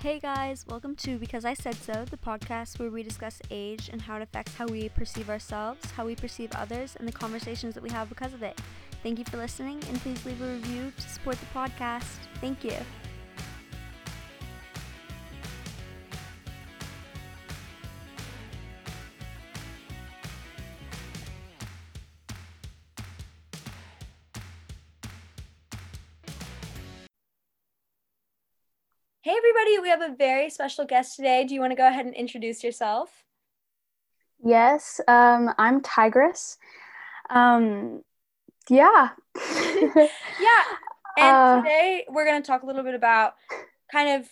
Hey guys, welcome to Because I Said So, the podcast where we discuss age and how it affects how we perceive ourselves, how we perceive others, and the conversations that we have because of it. Thank you for listening, and please leave a review to support the podcast. Thank you. Have a very special guest today. Do you want to go ahead and introduce yourself? Yes, um, I'm Tigress. Um, yeah. yeah. And uh, today we're going to talk a little bit about kind of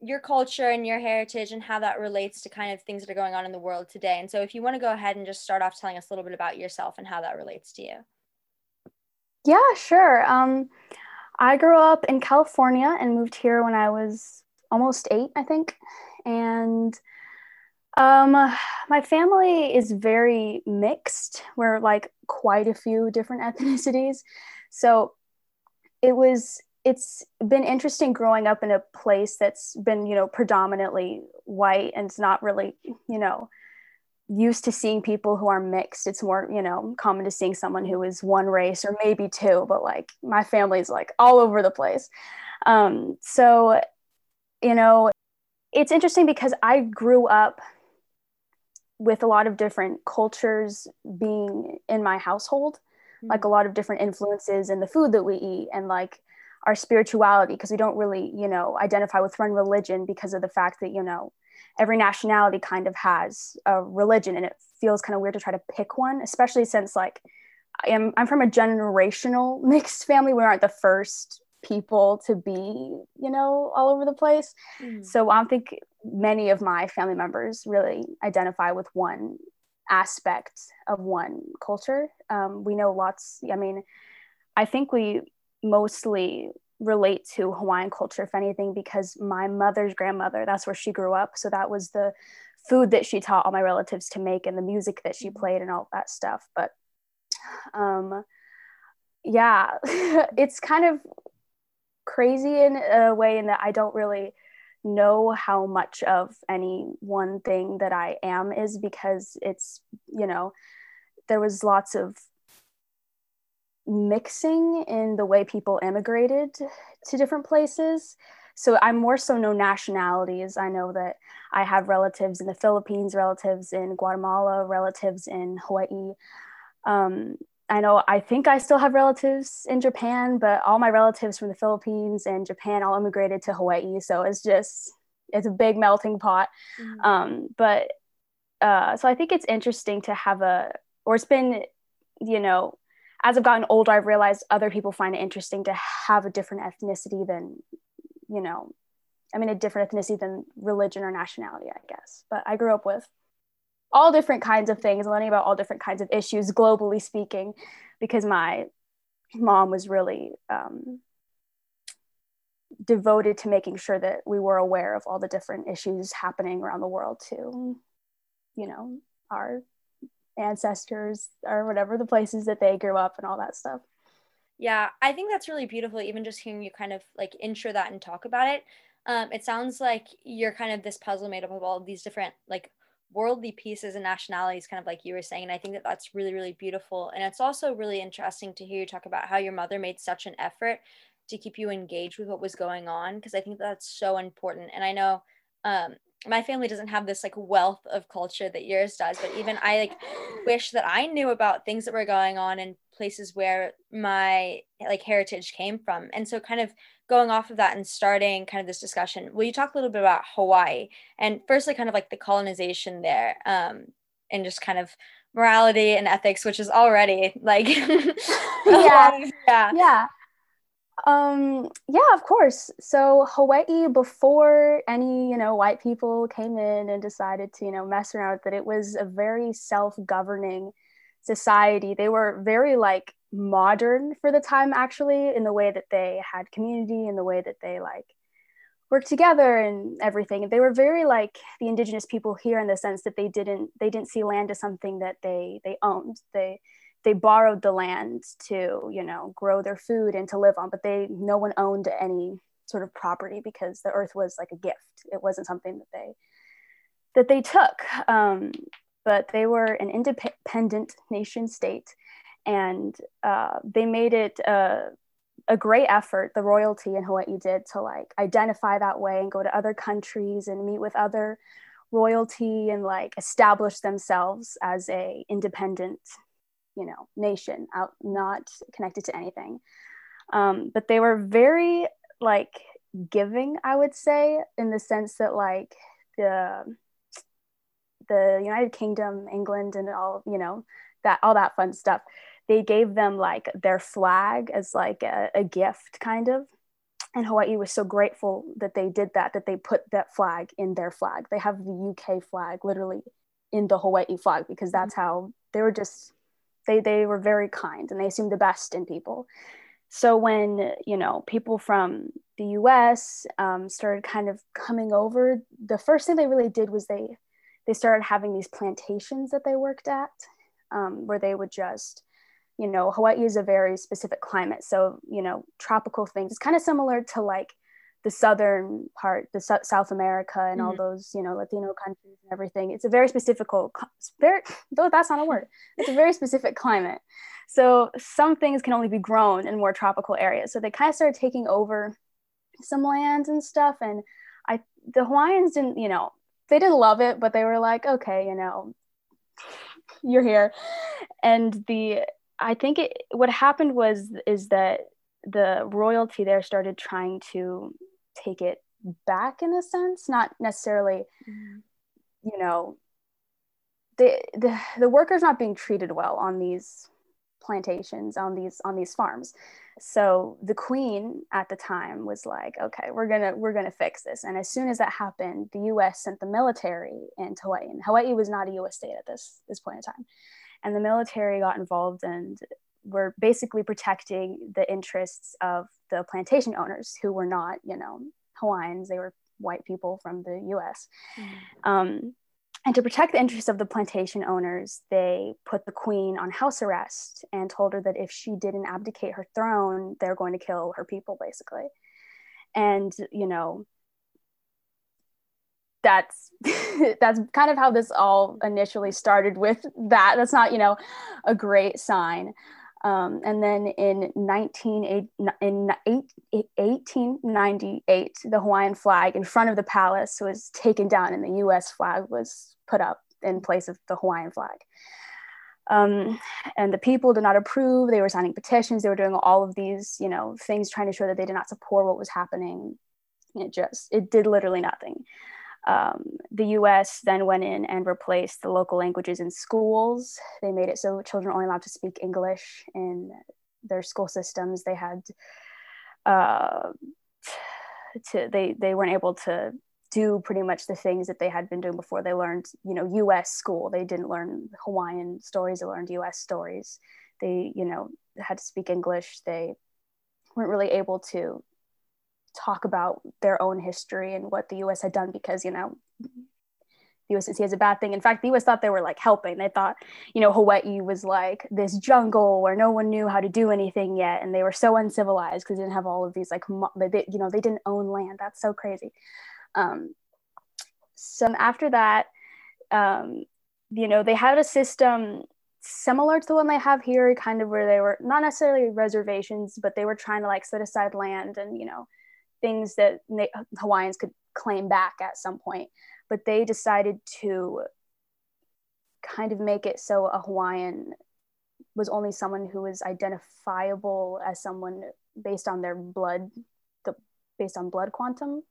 your culture and your heritage and how that relates to kind of things that are going on in the world today. And so if you want to go ahead and just start off telling us a little bit about yourself and how that relates to you. Yeah, sure. Um, I grew up in California and moved here when I was almost eight, I think. And um, my family is very mixed. We're like quite a few different ethnicities. So it was, it's been interesting growing up in a place that's been, you know, predominantly white and it's not really, you know, used to seeing people who are mixed. It's more, you know, common to seeing someone who is one race or maybe two, but like my family's like all over the place. Um, so, you know, it's interesting because I grew up with a lot of different cultures being in my household, mm-hmm. like a lot of different influences in the food that we eat and like our spirituality, because we don't really, you know, identify with one religion because of the fact that, you know, every nationality kind of has a religion and it feels kind of weird to try to pick one especially since like I am I'm from a generational mixed family we aren't the first people to be you know all over the place mm. so I don't think many of my family members really identify with one aspect of one culture um, we know lots I mean I think we mostly relate to Hawaiian culture, if anything, because my mother's grandmother, that's where she grew up. So that was the food that she taught all my relatives to make and the music that she played and all that stuff. But um, yeah, it's kind of crazy in a way in that I don't really know how much of any one thing that I am is because it's, you know, there was lots of mixing in the way people immigrated to different places. So I'm more so know nationalities. I know that I have relatives in the Philippines, relatives in Guatemala, relatives in Hawaii. Um, I know I think I still have relatives in Japan, but all my relatives from the Philippines and Japan all immigrated to Hawaii. So it's just it's a big melting pot. Mm-hmm. Um, but uh, so I think it's interesting to have a, or it's been, you know, as I've gotten older, I've realized other people find it interesting to have a different ethnicity than, you know, I mean, a different ethnicity than religion or nationality, I guess. But I grew up with all different kinds of things, learning about all different kinds of issues, globally speaking, because my mom was really um, devoted to making sure that we were aware of all the different issues happening around the world to, you know, our ancestors or whatever the places that they grew up and all that stuff. Yeah, I think that's really beautiful, even just hearing you kind of like intro that and talk about it. Um, it sounds like you're kind of this puzzle made up of all these different like worldly pieces and nationalities, kind of like you were saying. And I think that that's really, really beautiful. And it's also really interesting to hear you talk about how your mother made such an effort to keep you engaged with what was going on, because I think that's so important. And I know um, my family doesn't have this like wealth of culture that yours does but even i like wish that i knew about things that were going on in places where my like heritage came from. And so kind of going off of that and starting kind of this discussion will you talk a little bit about hawaii and firstly kind of like the colonization there um and just kind of morality and ethics which is already like yeah. yeah. Yeah. Um, yeah, of course. So Hawaii, before any, you know, white people came in and decided to, you know, mess around with it, it was a very self-governing society. They were very like modern for the time, actually, in the way that they had community, in the way that they like worked together and everything. They were very like the indigenous people here in the sense that they didn't they didn't see land as something that they they owned. They they borrowed the land to you know grow their food and to live on but they no one owned any sort of property because the earth was like a gift. It wasn't something that they that they took. Um, but they were an independent nation state, and uh, they made it a, a great effort. The royalty in Hawaii did to like identify that way and go to other countries and meet with other royalty and like establish themselves as a independent you know nation out not connected to anything um, but they were very like giving i would say in the sense that like the the united kingdom england and all you know that all that fun stuff they gave them like their flag as like a, a gift kind of. And hawaii was so grateful that they did that that they put that flag in their flag. They have the uk flag literally in the hawaii flag because that's how they were just they they were very kind and they assumed the best in people. So when you know people from the us um, started kind of coming over the first thing they really did was they they started having these plantations that they worked at um, where they would just you know hawaii is a very specific climate so you know tropical things it's kind of similar to like the southern part, the S- South America and mm-hmm. all those, you know, Latino countries and everything. It's a very specific, very, though that's not a word, it's a very specific climate. So some things can only be grown in more tropical areas. So they kind of started taking over some lands and stuff. And I, the Hawaiians didn't, you know, they didn't love it, but they were like, okay, you know, you're here. And the, I think it, what happened was, is that the royalty there started trying to take it back in a sense not necessarily mm-hmm. you know the, the the workers not being treated well on these plantations on these on these farms so the queen at the time was like okay we're gonna we're gonna fix this and as soon as that happened the us sent the military into hawaii and hawaii was not a us state at this this point in time and the military got involved and were basically protecting the interests of the plantation owners who were not, you know, Hawaiians. They were white people from the US. Mm-hmm. Um, and to protect the interests of the plantation owners, they put the queen on house arrest and told her that if she didn't abdicate her throne, they're going to kill her people, basically. And, you know, that's that's kind of how this all initially started with that. That's not, you know, a great sign. Um, and then in, 19, in 1898, the Hawaiian flag in front of the palace was taken down and the US flag was put up in place of the Hawaiian flag. Um, and the people did not approve. They were signing petitions. They were doing all of these, you know, things trying to show that they did not support what was happening. It just, it did literally nothing. Um, the US then went in and replaced the local languages in schools. They made it so children only allowed to speak English in their school systems. They had uh, to they they weren't able to do pretty much the things that they had been doing before. They learned, you know, U.S. school. They didn't learn Hawaiian stories. They learned U.S. stories. They, you know, had to speak English. They weren't really able to talk about their own history and what the US had done because, you know, the US is a bad thing. In fact, the US thought they were like helping. They thought, you know, Hawaii was like this jungle where no one knew how to do anything yet. And they were so uncivilized because they didn't have all of these like, they, you know, they didn't own land. That's so crazy. Um, so after that, um, you know, they had a system similar to the one they have here, kind of where they were not necessarily reservations, but they were trying to like set aside land and, you know, things that Hawaiians could claim back at some point. But they decided to kind of make it so a Hawaiian was only someone who was identifiable as someone based on their blood, the, based on blood quantum.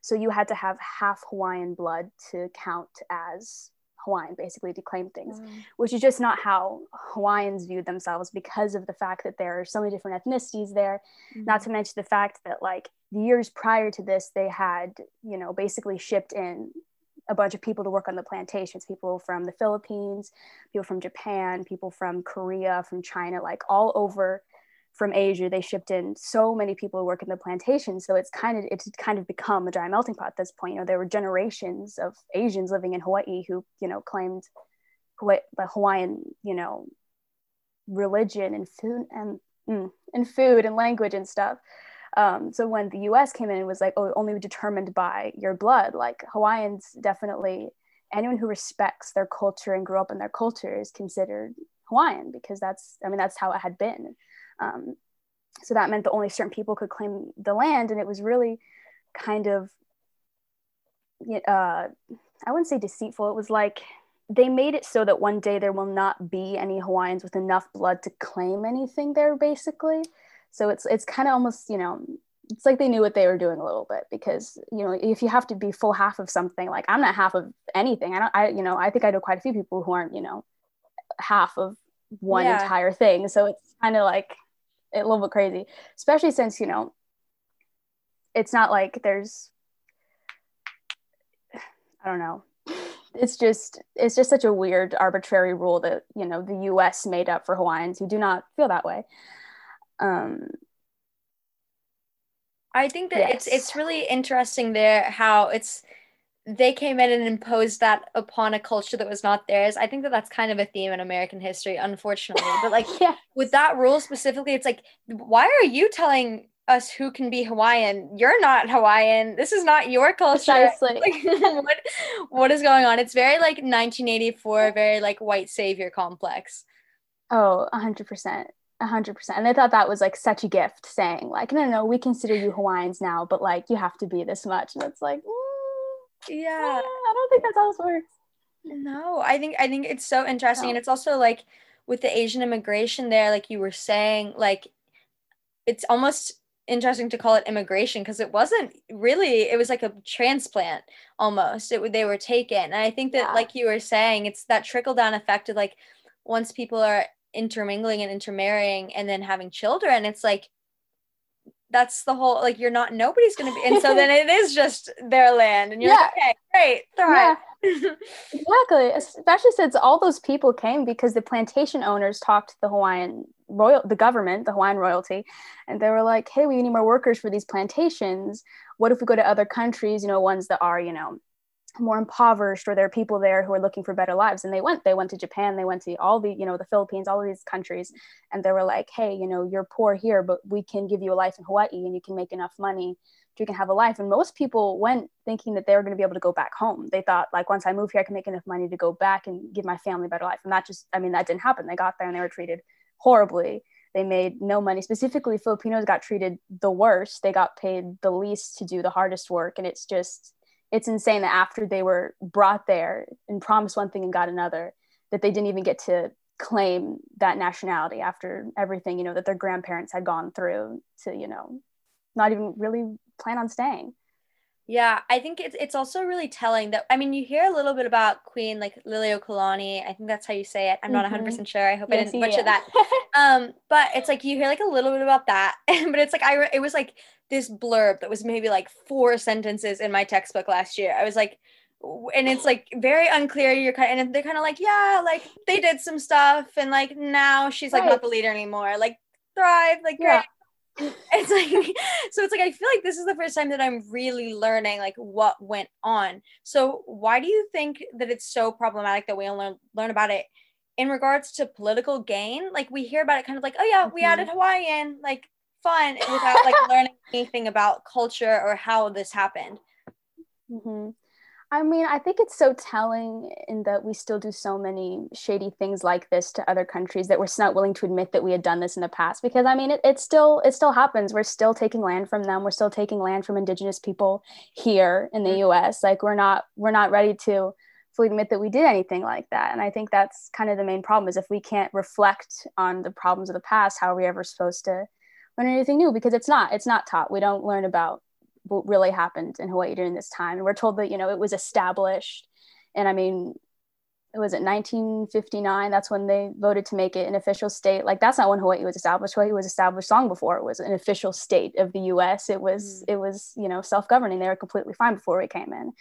So you had to have half Hawaiian blood to count as Hawaiian, basically to claim things, mm. which is just not how Hawaiians viewed themselves because of the fact that there are so many different ethnicities there. Mm. Not to mention the fact that, like, the years prior to this, they had, you know, basically shipped in a bunch of people to work on the plantations people from the Philippines, people from Japan, people from Korea, from China, like all over from Asia, they shipped in so many people who work in the plantation. So it's kind of it's kind of become a dry melting pot at this point. You know, there were generations of Asians living in Hawaii who, you know, claimed Hawaii, the Hawaiian, you know, religion and food and mm, and food and language and stuff. Um, so when the U.S. came in and was like, oh, only determined by your blood, like Hawaiians definitely anyone who respects their culture and grew up in their culture is considered Hawaiian because that's I mean that's how it had been. Um, so that meant that only certain people could claim the land, and it was really kind of uh, I wouldn't say deceitful. It was like they made it so that one day there will not be any Hawaiians with enough blood to claim anything there, basically. So it's it's kind of almost you know it's like they knew what they were doing a little bit because you know if you have to be full half of something like i'm not half of anything i don't i you know i think i know quite a few people who aren't you know half of one yeah. entire thing so it's kind of like a little bit crazy especially since you know it's not like there's i don't know it's just it's just such a weird arbitrary rule that you know the us made up for hawaiians who do not feel that way um I think that yes. it's it's really interesting there how it's they came in and imposed that upon a culture that was not theirs. I think that that's kind of a theme in American history, unfortunately. But like yeah. with that rule specifically, it's like, why are you telling us who can be Hawaiian? You're not Hawaiian. This is not your culture. Like, what, what is going on? It's very like 1984, very like white savior complex. Oh, 100% hundred percent. And they thought that was like such a gift, saying like, no, no, no, we consider you Hawaiians now, but like you have to be this much. And it's like, mm, yeah, I don't think that's how this works. No, I think I think it's so interesting, no. and it's also like with the Asian immigration there, like you were saying, like it's almost interesting to call it immigration because it wasn't really it was like a transplant almost it they were taken and i think that yeah. like you were saying it's that trickle down effect of like once people are intermingling and intermarrying and then having children it's like that's the whole like you're not nobody's gonna be and so then it is just their land and you're yeah. like okay great thrive. Yeah. exactly especially since all those people came because the plantation owners talked to the hawaiian royal the government the hawaiian royalty and they were like hey we need more workers for these plantations what if we go to other countries you know ones that are you know more impoverished or there are people there who are looking for better lives. And they went they went to japan they went to all the you know the philippines all of these countries and they were like hey you know you're poor here but we can give you a life in hawaii and you can make enough money you can have a life. And most people went thinking that they were going to be able to go back home. They thought like once i move here i can make enough money to go back and give my family a better life. And that just i mean that didn't happen. They got there and they were treated horribly. They made no money. Specifically filipinos got treated the worst. They got paid the least to do the hardest work. And it's just it's insane that after they were brought there and promised one thing and got another, that they didn't even get to claim that nationality after everything, you know, that their grandparents had gone through to, you know, not even really plan on staying. Yeah, I think it's it's also really telling that I mean you hear a little bit about Queen like Liliuokalani. I think that's how you say it. I'm not 100 mm-hmm. percent sure. I hope yes, I didn't butcher yeah. that. um, but it's like you hear like a little bit about that, but it's like I it was like this blurb that was maybe like four sentences in my textbook last year. I was like, and it's like very unclear. You're kind of, and they're kind of like, yeah, like they did some stuff, and like now she's like right. not the leader anymore. Like thrive, like yeah. great it's like so it's like i feel like this is the first time that i'm really learning like what went on so why do you think that it's so problematic that we only learn, learn about it in regards to political gain like we hear about it kind of like oh yeah we mm-hmm. added hawaiian like fun without like learning anything about culture or how this happened mm-hmm. I mean, I think it's so telling in that we still do so many shady things like this to other countries that we're not willing to admit that we had done this in the past. Because I mean, it, it still it still happens. We're still taking land from them. We're still taking land from indigenous people here in the mm-hmm. U.S. Like we're not we're not ready to fully admit that we did anything like that. And I think that's kind of the main problem is if we can't reflect on the problems of the past, how are we ever supposed to learn anything new? Because it's not it's not taught. We don't learn about really happened in Hawaii during this time. And we're told that, you know, it was established. And I mean, it was it 1959 that's when they voted to make it an official state like that's not when hawaii was established hawaii was established long before it was an official state of the us it was mm. it was you know self-governing they were completely fine before we came in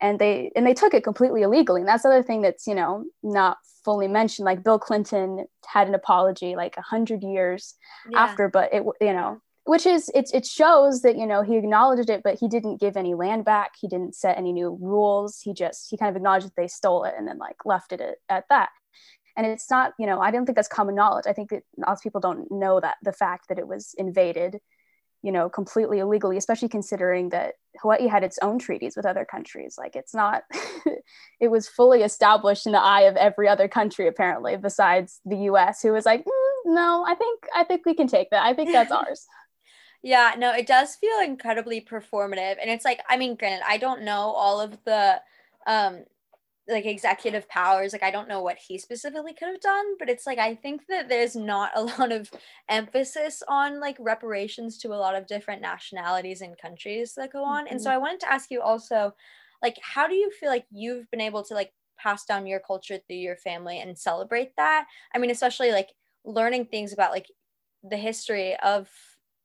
and they and they took it completely illegally and that's the other thing that's you know not fully mentioned like bill clinton had an apology like a 100 years yeah. after but it you know which is it, it shows that you know he acknowledged it but he didn't give any land back he didn't set any new rules he just he kind of acknowledged that they stole it and then like left it at, at that and it's not you know i don't think that's common knowledge i think that lots of people don't know that the fact that it was invaded you know, completely illegally, especially considering that Hawaii had its own treaties with other countries. Like it's not, it was fully established in the eye of every other country, apparently, besides the US, who was like, mm, no, I think, I think we can take that. I think that's ours. Yeah, no, it does feel incredibly performative. And it's like, I mean, granted, I don't know all of the, um, like executive powers like i don't know what he specifically could have done but it's like i think that there's not a lot of emphasis on like reparations to a lot of different nationalities and countries that go on mm-hmm. and so mm-hmm. i wanted to ask you also like how do you feel like you've been able to like pass down your culture through your family and celebrate that i mean especially like learning things about like the history of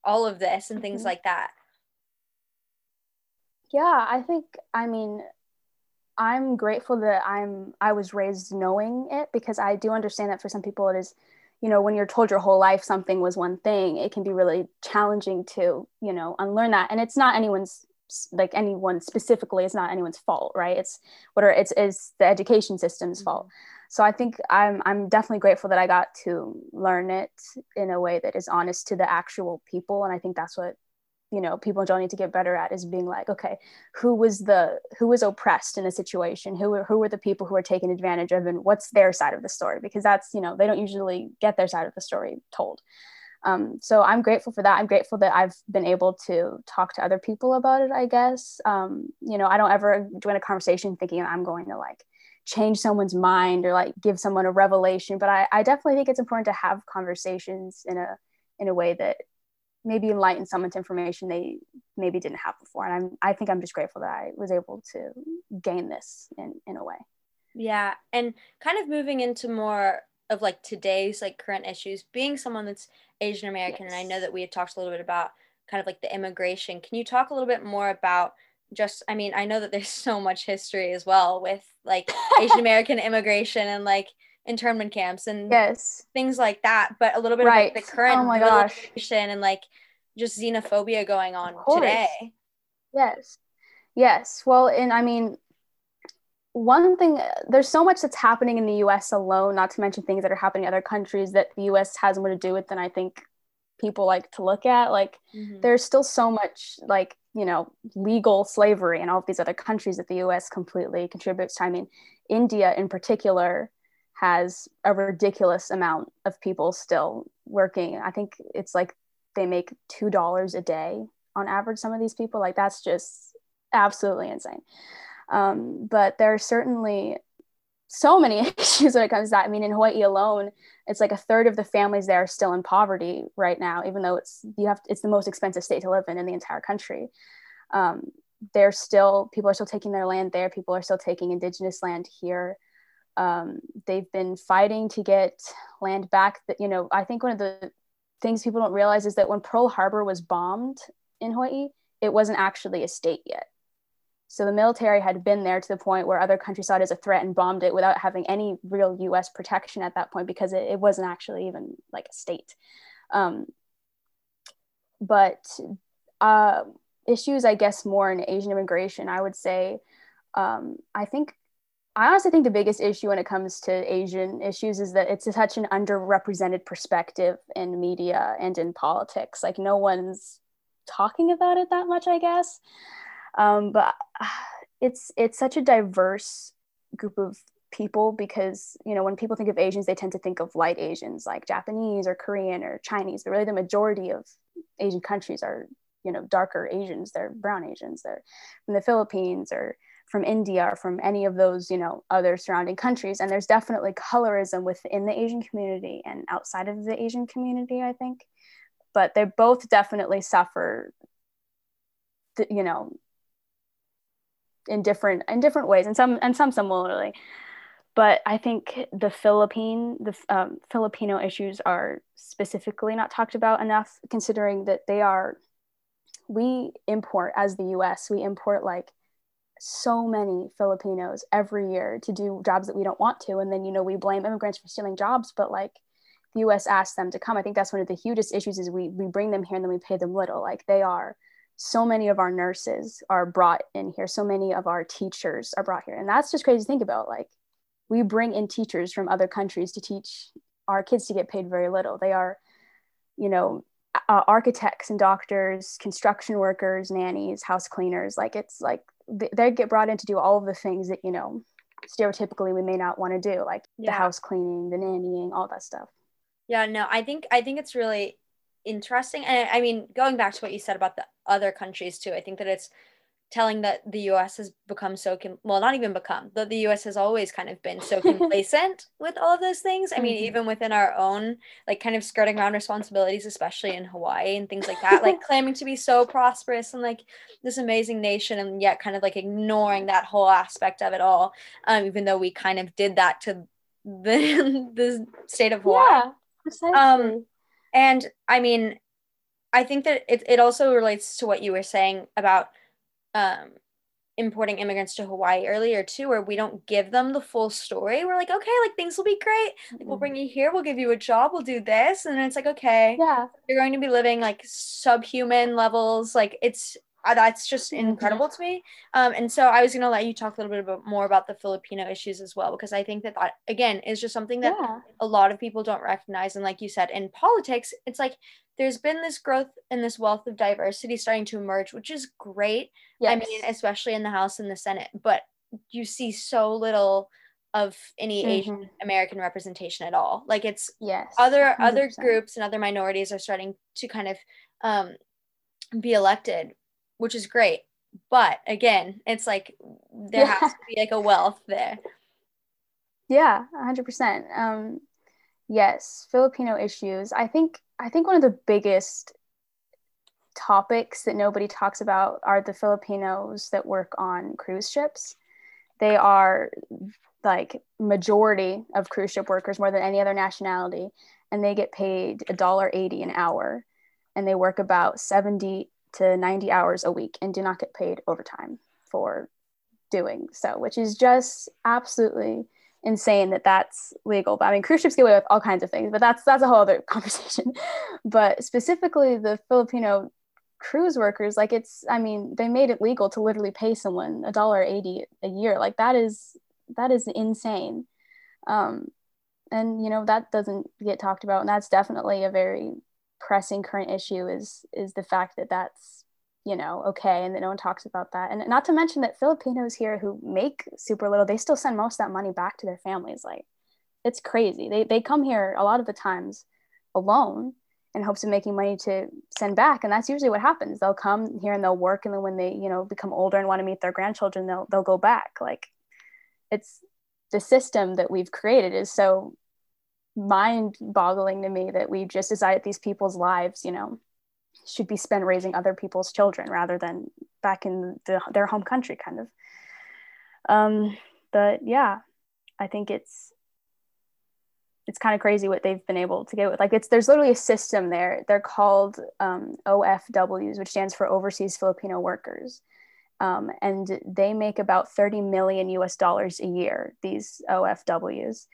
all of this and things mm-hmm. like that yeah i think i mean I'm grateful that I'm I was raised knowing it because I do understand that for some people it is, you know, when you're told your whole life something was one thing, it can be really challenging to, you know, unlearn that. And it's not anyone's like anyone specifically, it's not anyone's fault, right? It's what are it's is the education system's mm-hmm. fault. So I think I'm I'm definitely grateful that I got to learn it in a way that is honest to the actual people. And I think that's what you know people don't need to get better at is being like okay who was the who was oppressed in a situation? Who were who were the people who were taken advantage of? And what's their side of the story? Because that's you know they don't usually get their side of the story told. Um, so i'm grateful for that. I'm grateful that i've been able to talk to other people about it i guess. Um, you know i don't ever join a conversation thinking i'm going to like change someone's mind or like give someone a revelation but I, I definitely think it's important to have conversations in a in a way that maybe enlighten someone to information they maybe didn't have before. And I'm I think I'm just grateful that I was able to gain this in in a way. Yeah, and kind of moving into more of like today's like current issues, being someone that's Asian American, yes. and I know that we had talked a little bit about kind of like the immigration. Can you talk a little bit more about just I mean, I know that there's so much history as well with like Asian American immigration and like internment camps and yes things like that but a little bit right. of like the current oh my gosh. and like just xenophobia going on today yes yes well and i mean one thing there's so much that's happening in the us alone not to mention things that are happening in other countries that the us has more to do with than i think people like to look at like mm-hmm. there's still so much like you know legal slavery in all of these other countries that the us completely contributes to i mean india in particular has a ridiculous amount of people still working. I think it's like they make two dollars a day on average. Some of these people, like that's just absolutely insane. Um, but there are certainly so many issues when it comes to that. I mean, in Hawaii alone, it's like a third of the families there are still in poverty right now, even though it's you have it's the most expensive state to live in in the entire country. Um, there's still people are still taking their land there. People are still taking indigenous land here. Um, they've been fighting to get land back. That you know, I think one of the things people don't realize is that when Pearl Harbor was bombed in Hawaii, it wasn't actually a state yet. So the military had been there to the point where other countries saw it as a threat and bombed it without having any real U.S. protection at that point because it, it wasn't actually even like a state. Um, but uh, issues, I guess, more in Asian immigration, I would say. Um, I think I honestly think the biggest issue when it comes to Asian issues is that it's such an underrepresented perspective in media and in politics. Like no one's talking about it that much, I guess. Um, but it's it's such a diverse group of people because you know when people think of Asians, they tend to think of light Asians like Japanese or Korean or Chinese. But really, the majority of Asian countries are you know darker Asians. They're brown Asians. They're from the Philippines or from India or from any of those, you know, other surrounding countries. And there's definitely colorism within the Asian community and outside of the Asian community, I think. But they both definitely suffer, you know, in different in different ways, and some and some similarly. But I think the Philippine the um, Filipino issues are specifically not talked about enough, considering that they are we import as the U.S. We import like so many Filipinos every year to do jobs that we don't want to. And then, you know, we blame immigrants for stealing jobs, but like the US asks them to come. I think that's one of the hugest issues is we we bring them here and then we pay them little. Like they are so many of our nurses are brought in here, so many of our teachers are brought here. And that's just crazy to think about. Like we bring in teachers from other countries to teach our kids to get paid very little. They are, you know, uh, architects and doctors, construction workers, nannies, house cleaners. Like it's like they, they get brought in to do all of the things that you know stereotypically we may not want to do, like yeah. the house cleaning, the nannying, all that stuff. Yeah, no, I think I think it's really interesting, and I mean, going back to what you said about the other countries too, I think that it's telling that the US has become so com- well not even become that the US has always kind of been so complacent with all of those things I mean mm-hmm. even within our own like kind of skirting around responsibilities especially in Hawaii and things like that like claiming to be so prosperous and like this amazing nation and yet kind of like ignoring that whole aspect of it all um, even though we kind of did that to the the state of Hawaii yeah, precisely. um and I mean I think that it, it also relates to what you were saying about um, importing immigrants to Hawaii earlier too, where we don't give them the full story. We're like, okay, like things will be great. Like we'll bring you here, we'll give you a job, we'll do this, and then it's like, okay, yeah, you're going to be living like subhuman levels. Like it's uh, that's just incredible to me. Um, and so I was going to let you talk a little bit about, more about the Filipino issues as well, because I think that that again is just something that yeah. a lot of people don't recognize. And like you said, in politics, it's like there's been this growth and this wealth of diversity starting to emerge, which is great. Yes. I mean, especially in the House and the Senate, but you see so little of any mm-hmm. Asian American representation at all. Like it's yes, other 100%. other groups and other minorities are starting to kind of um, be elected, which is great. But again, it's like there yeah. has to be like a wealth there. Yeah, hundred um, percent. Yes, Filipino issues. I think I think one of the biggest topics that nobody talks about are the Filipinos that work on cruise ships. They are like majority of cruise ship workers more than any other nationality and they get paid a dollar 80 an hour and they work about 70 to 90 hours a week and do not get paid overtime for doing so which is just absolutely insane that that's legal. But I mean, cruise ships get away with all kinds of things, but that's that's a whole other conversation. but specifically, the Filipino cruise workers, like it's, I mean, they made it legal to literally pay someone a dollar eighty a year. Like that is that is insane. Um, and you know that doesn't get talked about, and that's definitely a very pressing current issue. Is is the fact that that's you know, okay, and that no one talks about that. And not to mention that Filipinos here who make super little, they still send most of that money back to their families. Like, it's crazy. They they come here a lot of the times alone in hopes of making money to send back, and that's usually what happens. They'll come here and they'll work, and then when they you know become older and want to meet their grandchildren, they'll they'll go back. Like, it's the system that we've created is so mind boggling to me that we've just decided these people's lives, you know, should be spent raising other people's children rather than back in the, their home country kind of. Um, but yeah i think it's it's kind of crazy what they've been able to get with like it's there's literally a system there. They're called um, ofws which stands for overseas filipino workers. Um, and they make about 30 million us dollars a year these ofws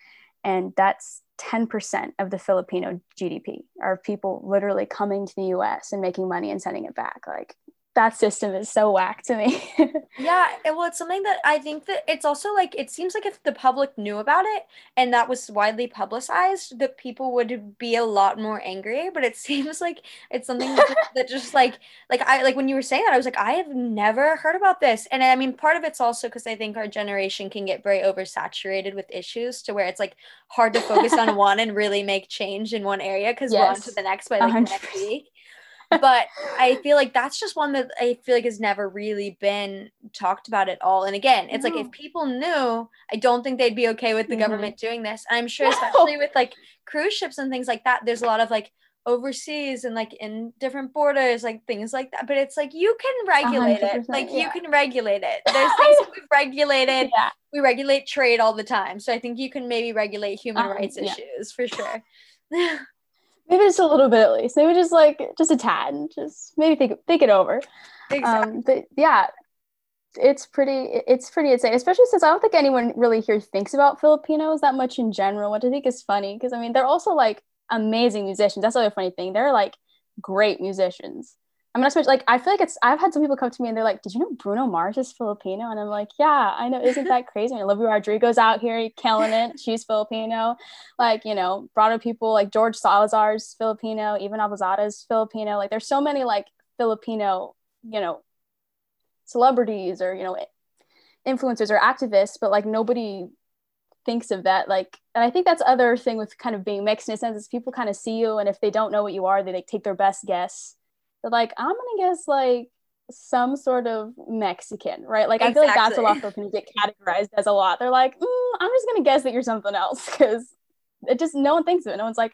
and that's 10% of the Filipino GDP are people literally coming to the US and making money and sending it back. Like that system is so whack to me. yeah, well, it's something that I think that it's also like it seems like if the public knew about it and that was widely publicized, that people would be a lot more angry. But it seems like it's something that, just, that just like like I like when you were saying that, I was like, I have never heard about this. And I mean, part of it's also because I think our generation can get very oversaturated with issues to where it's like hard to focus on one and really make change in one area because yes. we're on to the next by like 100%. next week but I feel like that's just one that I feel like has never really been talked about at all. And again, it's no. like if people knew, I don't think they'd be okay with the mm-hmm. government doing this. And I'm sure, no. especially with like cruise ships and things like that, there's a lot of like overseas and like in different borders, like things like that. But it's like you can regulate it. Like yeah. you can regulate it. There's things that we've regulated. Yeah. We regulate trade all the time. So I think you can maybe regulate human um, rights yeah. issues for sure. maybe just a little bit at least. Maybe just like just a tad. Just maybe think think it over. Exactly. um but yeah it's pretty it's pretty insane especially since i don't think anyone really here thinks about filipinos that much in general which i think is funny because i mean they're also like amazing musicians. That's the other funny thing. They're like great musicians I'm not so much like I feel like it's I've had some people come to me and they're like, Did you know Bruno Mars is Filipino? And I'm like, Yeah, I know, isn't that crazy? And Olivia Rodrigo's out here killing it. She's Filipino. Like, you know, broader people like George Salazar's Filipino, even Abazada's Filipino. Like there's so many like Filipino, you know, celebrities or, you know, influencers or activists, but like nobody thinks of that like and i think that's other thing with kind of being mixed in a sense is people kind of see you and if they don't know what you are they like take their best guess they're like i'm gonna guess like some sort of mexican right? Like exactly. i feel like that's a lot of filipinos get categorized as a lot. They're like mm, i'm just gonna guess that you're something else because it just no one thinks of it. No one's like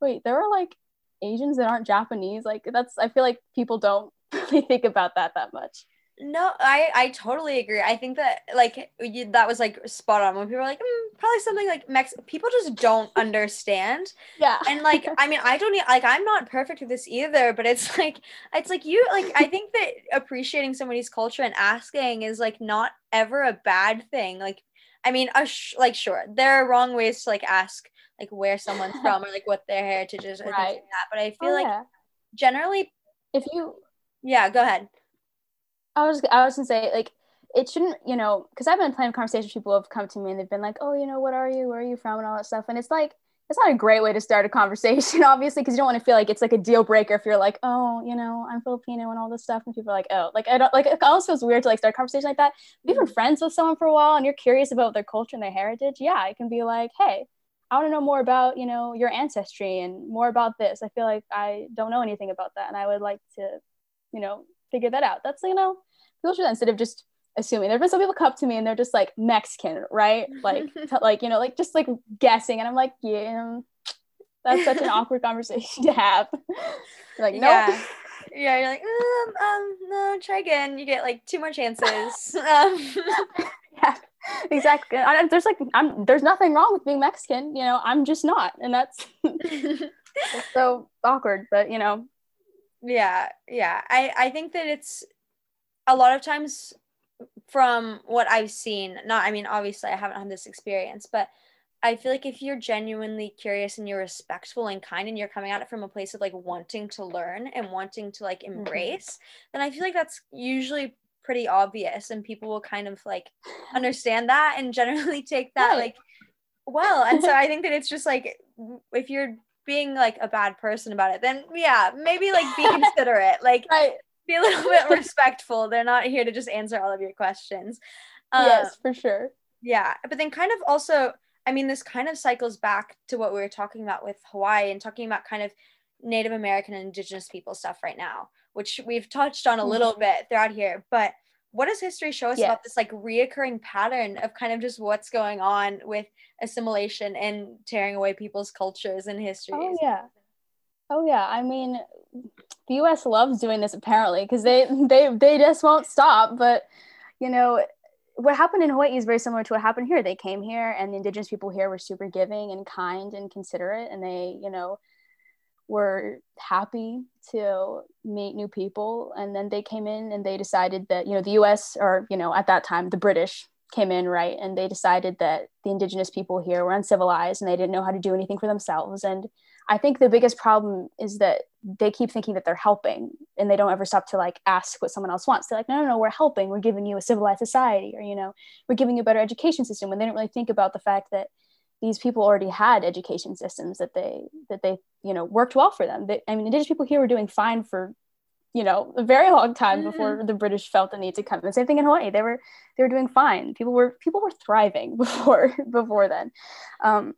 wait there are like asians that aren't japanese? Like that's i feel like people don't really think about that that much no, I I totally agree. I think that like you, that was like spot on when people are like mm, probably something like Mex. People just don't understand. Yeah. And like I mean I don't like I'm not perfect with this either, but it's like it's like you like I think that appreciating somebody's culture and asking is like not ever a bad thing. Like I mean, uh, sh- like sure there are wrong ways to like ask like where someone's from or like what their heritage is or right. things like that. But I feel oh, like yeah. generally, if you yeah, go ahead. I was I was gonna say like it shouldn't you know because I've been playing conversations people have come to me and they've been like oh you know what are you? Where are you from? and all that stuff. And it's like it's not a great way to start a conversation obviously because you don't want to feel like it's like a deal breaker if you're like oh you know I'm Filipino and all this stuff and people are like oh like I don't like it almost feels weird to like start a conversation like that. If you've been mm-hmm. friends with someone for a while and you're curious about their culture and their heritage yeah it can be like hey I want to know more about you know your ancestry and more about this. I feel like I don't know anything about that and I would like to you know figure that out. That's you know, people should instead of just assuming. There've been some people come up to me and they're just like Mexican, right? Like t- like you know, like just like guessing, and I'm like, yeah, that's such an awkward conversation to have. like, nope. Yeah. yeah, you're like, um, um, no, try again. You get like two more chances. um. yeah, exactly. I, there's like, I'm there's nothing wrong with being Mexican. You know, I'm just not, and that's so awkward. But you know, yeah yeah i i think that it's a lot of times from what i've seen not i mean obviously i haven't had this experience but i feel like if you're genuinely curious and you're respectful and kind and you're coming at it from a place of like wanting to learn and wanting to like mm-hmm. embrace mm-hmm. then i feel like that's usually pretty obvious and people will kind of like understand that and generally take that right. like well and so i think that it's just like if you're being like a bad person about it, then yeah, maybe like be considerate. Like right. be a little bit respectful. They're not here to just answer all of your questions. Um, yes, for sure. Yeah. But then kind of also, I mean, this kind of cycles back to what we were talking about with Hawaii and talking about kind of Native American and indigenous people stuff right now, which we've touched on a little mm-hmm. bit throughout here. But what does history show us yes. about this like reoccurring pattern of kind of just what's going on with assimilation and tearing away people's cultures and histories? Oh yeah. Oh yeah. I mean, the US loves doing this apparently because they they they just won't stop. But you know, what happened in Hawaii is very similar to what happened here. They came here and the indigenous people here were super giving and kind and considerate and they, you know, were happy to meet new people and then they came in and they decided that you know the US or you know at that time the British came in right and they decided that the indigenous people here were uncivilized and they didn't know how to do anything for themselves and I think the biggest problem is that they keep thinking that they're helping and they don't ever stop to like ask what someone else wants. They're like, no, no, no, we're helping. We're giving you a civilized society or, you know, we're giving you a better education system. When they don't really think about the fact that these people already had education systems that they that they you know worked well for them. They, I mean, indigenous people here were doing fine for you know a very long time mm-hmm. before the British felt the need to come. The same thing in Hawaii. They were they were doing fine. People were people were thriving before before then. Um,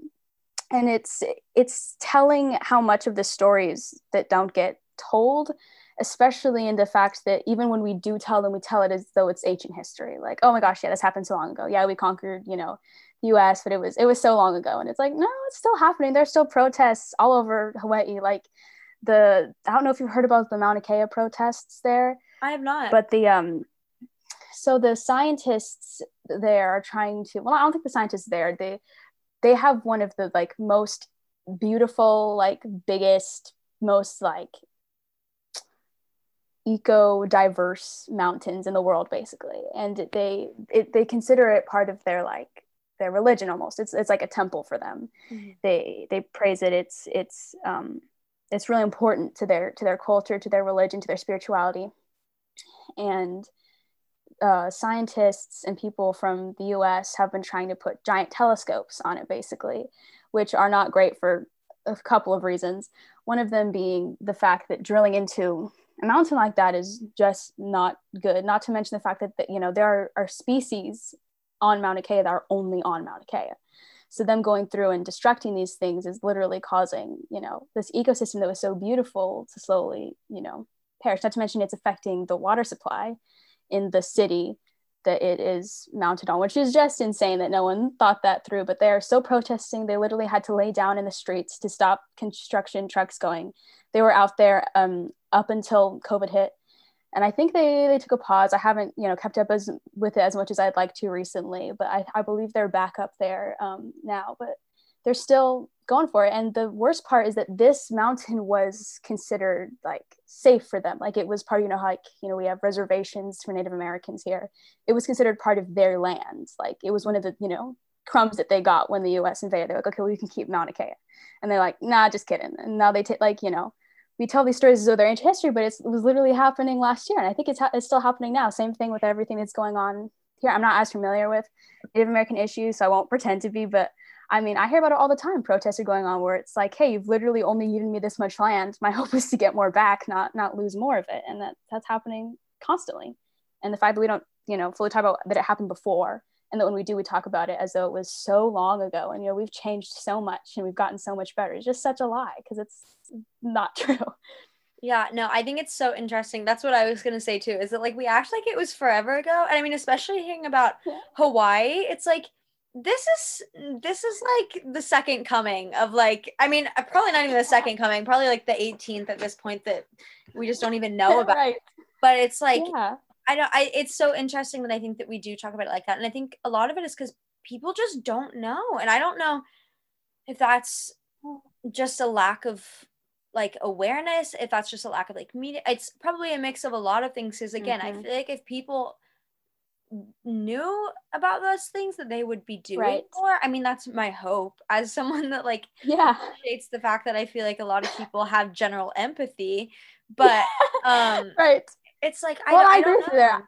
and it's it's telling how much of the stories that don't get told especially in the fact that even when we do tell them we tell it as though it's ancient history like oh my gosh yeah this happened so long ago yeah we conquered you know US, but it was it was so long ago. And it's like, no, it's still happening. There's still protests all over Hawaii. Like the I don't know if you've heard about the Mauna Kea protests there. I have not. But the um so the scientists there are trying to well, I don't think the scientists there, they they have one of the like most beautiful, like biggest, most like eco diverse mountains in the world basically and they it, they consider it part of their like their religion almost. It's it's like a temple for them. Mm-hmm. they they praise it. It's it's um it's really important to their to their culture to their religion to their spirituality. And uh, scientists and people from the US have been trying to put giant telescopes on it basically which are not great for a couple of reasons. One of them being the fact that drilling into a mountain like that is just not good not to mention the fact that, that you know there are, are species on Mauna Kea that are only on Mauna Kea so them going through and destructing these things is literally causing you know this ecosystem that was so beautiful to slowly you know perish. Not to mention it's affecting the water supply in the city that it is mounted on which is just insane that no one thought that through but they are still protesting. They literally had to lay down in the streets to stop construction trucks going. They were out there um, up until covid hit and I think they they took a pause. I haven't you know kept up as with it as much as I'd like to recently, but I, I believe they're back up there um, now. But they're still going for it. And the worst part is that this mountain was considered like safe for them. Like it was part, you know, like you know we have reservations for Native Americans here. It was considered part of their land. Like it was one of the you know crumbs that they got when the U.S. invaded. They're like, okay, well, we can keep Mauna Kea, and they're like, nah, just kidding. And now they take like you know we tell these stories as though they're ancient history, but it was literally happening last year. And I think it's, ha- it's still happening now. Same thing with everything that's going on here. I'm not as familiar with Native American issues, so I won't pretend to be, but I mean, I hear about it all the time. Protests are going on where it's like, hey, you've literally only given me this much land. My hope is to get more back, not not lose more of it. And that that's happening constantly. And the fact that we don't, you know, fully talk about that it happened before and that when we do we talk about it as though it was so long ago and you know we've changed so much and we've gotten so much better it's just such a lie because it's not true yeah no i think it's so interesting that's what i was going to say too is that like we act like it was forever ago and i mean especially hearing about yeah. hawaii it's like this is this is like the second coming of like i mean uh, probably not even the second coming probably like the 18th at this point that we just don't even know about right. but it's like yeah. I don't I it's so interesting that I think that we do talk about it like that. And I think a lot of it is because people just don't know. And I don't know if that's just a lack of like awareness, if that's just a lack of like media. It's probably a mix of a lot of things. Because again, mm-hmm. I feel like if people knew about those things that they would be doing right. more. I mean, that's my hope as someone that like yeah appreciates the fact that I feel like a lot of people have general empathy, but um right it's like I, well, I, I agree with that.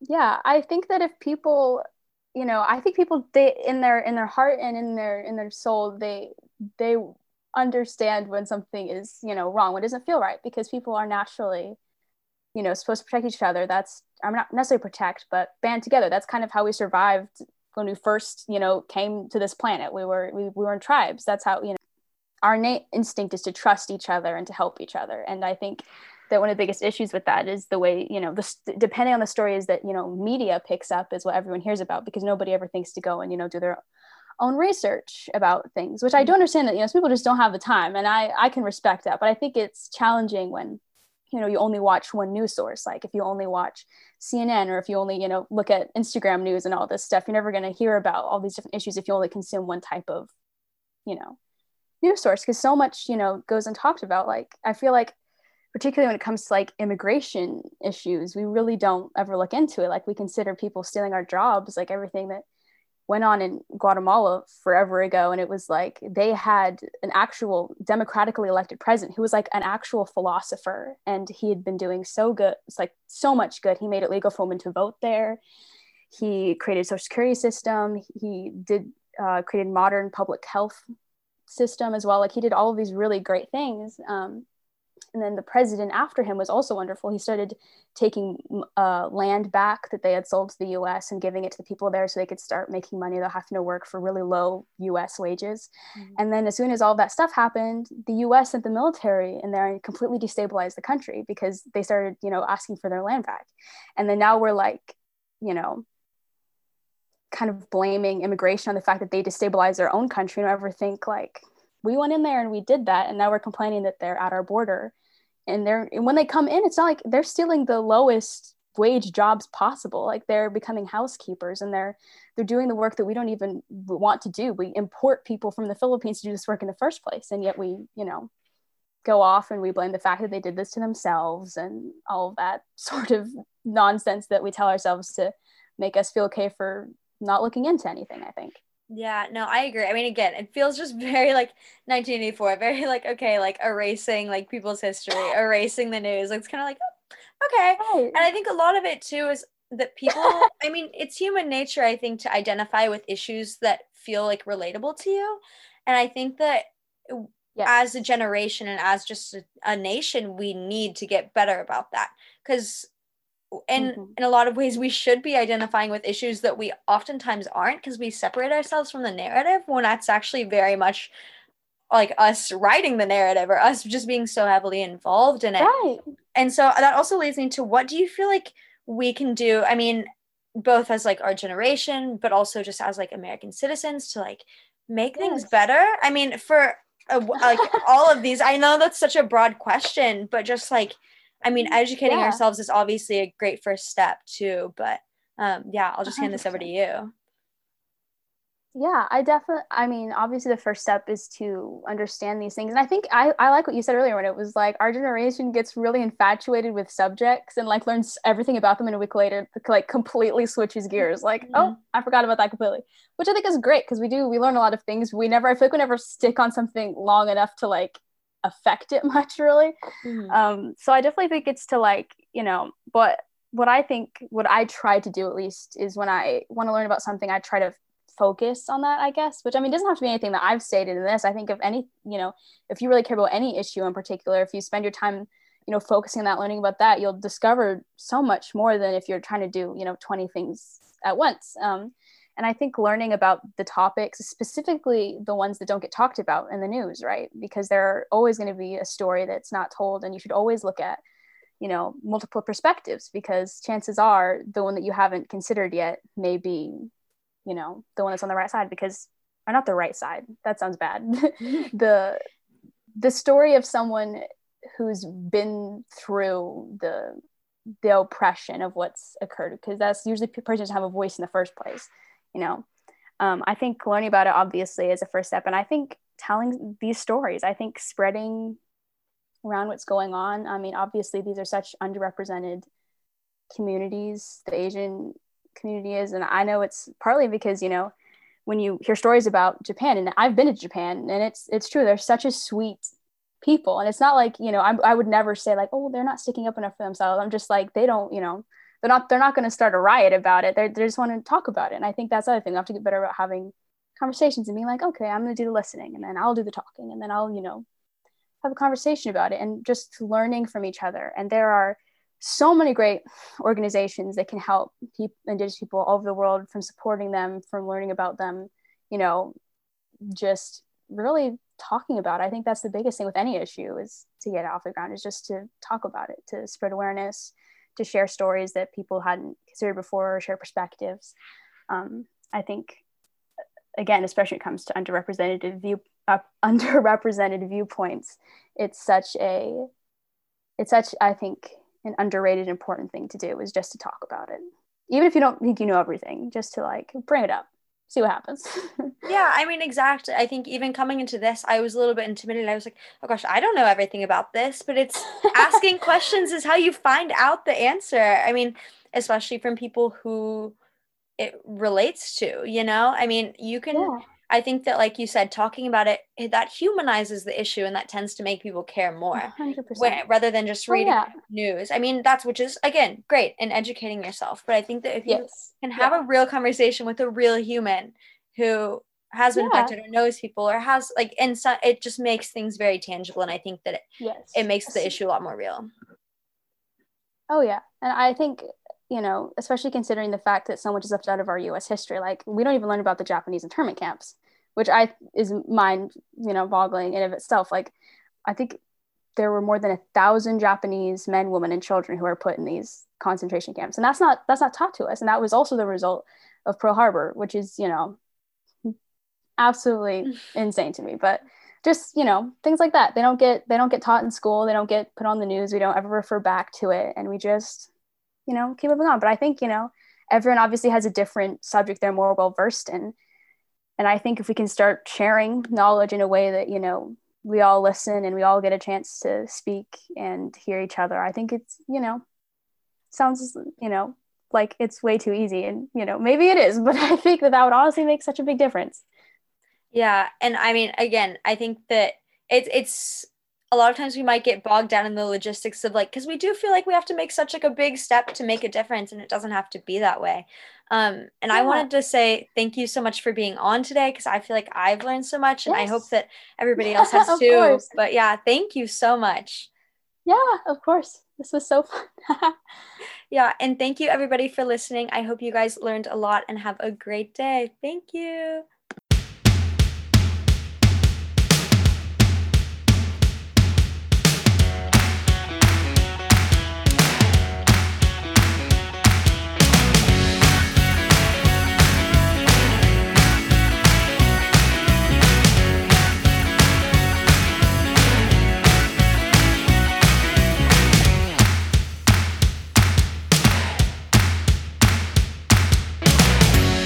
Yeah, I think that if people, you know, I think people they in their in their heart and in their in their soul they they understand when something is you know wrong when doesn't feel right because people are naturally you know supposed to protect each other. That's i'm not necessarily protect but band together. That's kind of how we survived when we first you know came to this planet. We were we, we were in tribes. That's how you know our innate instinct is to trust each other and to help each other. And i think that one of the biggest issues with that is the way you know the depending on the stories that you know media picks up is what everyone hears about because nobody ever thinks to go and you know do their own research about things which i do mm-hmm. understand that you know people just don't have the time and i i can respect that but i think it's challenging when you know you only watch one news source like if you only watch cnn or if you only you know look at instagram news and all this stuff you're never going to hear about all these different issues if you only consume one type of you know news source because so much you know goes and talked about like i feel like particularly when it comes to like immigration issues, we really don't ever look into it. Like we consider people stealing our jobs, like everything that went on in Guatemala forever ago. And it was like they had an actual democratically elected president who was like an actual philosopher. And he had been doing so good, it's like so much good. He made it legal for women to vote there. He created social security system. He did uh, created modern public health system as well. Like he did all of these really great things. Um, and then the president after him was also wonderful. He started taking uh, land back that they had sold to the US and giving it to the people there so they could start making money. They'll have to work for really low US wages. Mm-hmm. And then as soon as all that stuff happened, the US sent the military in there and completely destabilized the country because they started, you know, asking for their land back. And then now we're like, you know, kind of blaming immigration on the fact that they destabilized their own country and ever think like we went in there and we did that and now we're complaining that they're at our border. And they're and when they come in it's not like they're stealing the lowest wage jobs possible. Like they're becoming housekeepers and they're they're doing the work that we don't even want to do. We import people from the philippines to do this work in the first place. And yet we you know go off and we blame the fact that they did this to themselves and all of that sort of nonsense that we tell ourselves to make us feel okay for not looking into anything i think Yeah, no, I agree. I mean, again, it feels just very like 1984, very like okay, like erasing like people's history, erasing the news. Like, it's kind of like oh, okay. And I think a lot of it too is that people. I mean, it's human nature. I think to identify with issues that feel like relatable to you, and I think that as a generation and as just a, a nation, we need to get better about that because and mm-hmm. in a lot of ways we should be identifying with issues that we oftentimes aren't because we separate ourselves from the narrative when that's actually very much like us writing the narrative or us just being so heavily involved in it right. and so that also leads me to what do you feel like we can do i mean both as like our generation but also just as like american citizens to like make yes. things better i mean for uh, like all of these i know that's such a broad question but just like I mean, educating yeah. ourselves is obviously a great first step too, but um, yeah, I'll just 100%. hand this over to you. Yeah, I definitely, I mean, obviously the first step is to understand these things. And I think I, I like what you said earlier when it was like our generation gets really infatuated with subjects and like learns everything about them in a week later, like completely switches gears. Like, mm-hmm. oh, I forgot about that completely, which I think is great because we do, we learn a lot of things. We never, I feel like we never stick on something long enough to like affect it much really. Mm-hmm. um so i definitely think it's to like you know but what i think what i try to do at least is when i want to learn about something i try to focus on that i guess which i mean doesn't have to be anything that i've stated in this. I think if any you know if you really care about any issue in particular if you spend your time you know focusing on that learning about that you'll discover so much more than if you're trying to do you know 20 things at once. Um, and I think learning about the topics, specifically the ones that don't get talked about in the news, right? Because there are always going to be a story that's not told, and you should always look at, you know, multiple perspectives because chances are the one that you haven't considered yet may be, you know, the one that's on the right side because, or not the right side. That sounds bad. the the story of someone who's been through the the oppression of what's occurred because that's usually persons have a voice in the first place you know? Um, i think learning about it obviously is a first step and i think telling these stories i think spreading around what's going on i mean obviously these are such underrepresented communities the asian community is and i know it's partly because you know when you hear stories about japan and i've been to japan and it's it's true they're such a sweet people and it's not like you know I, I would never say like oh they're not sticking up enough for themselves. I'm just like they don't you know they're not they're not going to start a riot about it. They're, they just want to talk about it. And I think that's the other thing. We have to get better about having conversations and being like, okay, I'm going to do the listening, and then I'll do the talking, and then I'll you know have a conversation about it, and just learning from each other. And there are so many great organizations that can help people, indigenous people all over the world from supporting them, from learning about them, you know, just really talking about it. I think that's the biggest thing with any issue is to get off the ground is just to talk about it, to spread awareness, to share stories that people hadn't considered before or share perspectives. Um, I think, again, especially when it comes to underrepresented view uh, underrepresented viewpoints, it's such a it's such I think an underrated important thing to do is just to talk about it, even if you don't think you know everything, just to like bring it up see what happens. yeah, I mean, exactly. I think even coming into this, I was a little bit intimidated. I was like, oh gosh, I don't know everything about this, but it's asking questions is how you find out the answer. I mean, especially from people who it relates to, you know? I mean, you can. Yeah I think that, like you said, talking about it that humanizes the issue, and that tends to make people care more, when, rather than just oh, reading oh, yeah. news. I mean, that's which is again great in educating yourself. But I think that if you yes. can have yeah. a real conversation with a real human who has been yeah. affected or knows people or has like, and so it just makes things very tangible. And I think that it yes. it makes the issue a lot more real. Oh yeah, and I think you know, especially considering the fact that so much is left out of our U.S. history. Like we don't even learn about the Japanese internment camps, which I is mind you know boggling in of itself. Like I think there were more than a thousand Japanese men, women, and children who were put in these concentration camps, and that's not that's not taught to us. And that was also the result of Pearl Harbor, which is you know absolutely insane to me. But just you know things like that they don't get they don't get taught in school they don't get put on the news we don't ever refer back to it and we just you know, keep moving on. But I think, you know, everyone obviously has a different subject they're more well versed in. And I think if we can start sharing knowledge in a way that, you know, we all listen and we all get a chance to speak and hear each other, I think it's, you know, sounds, you know, like it's way too easy. And, you know, maybe it is, but I think that that would honestly make such a big difference. Yeah. And I mean, again, I think that it's, it's, a lot of times we might get bogged down in the logistics of like because we do feel like we have to make such like a big step to make a difference and it doesn't have to be that way. Um, and yeah. i wanted to say thank you so much for being on today because i feel like i've learned so much and yes. i hope that everybody else has too. course. but yeah thank you so much. Yeah of course. This was so fun. Yeah and thank you everybody for listening. I hope you guys learned a lot and have a great day. Thank you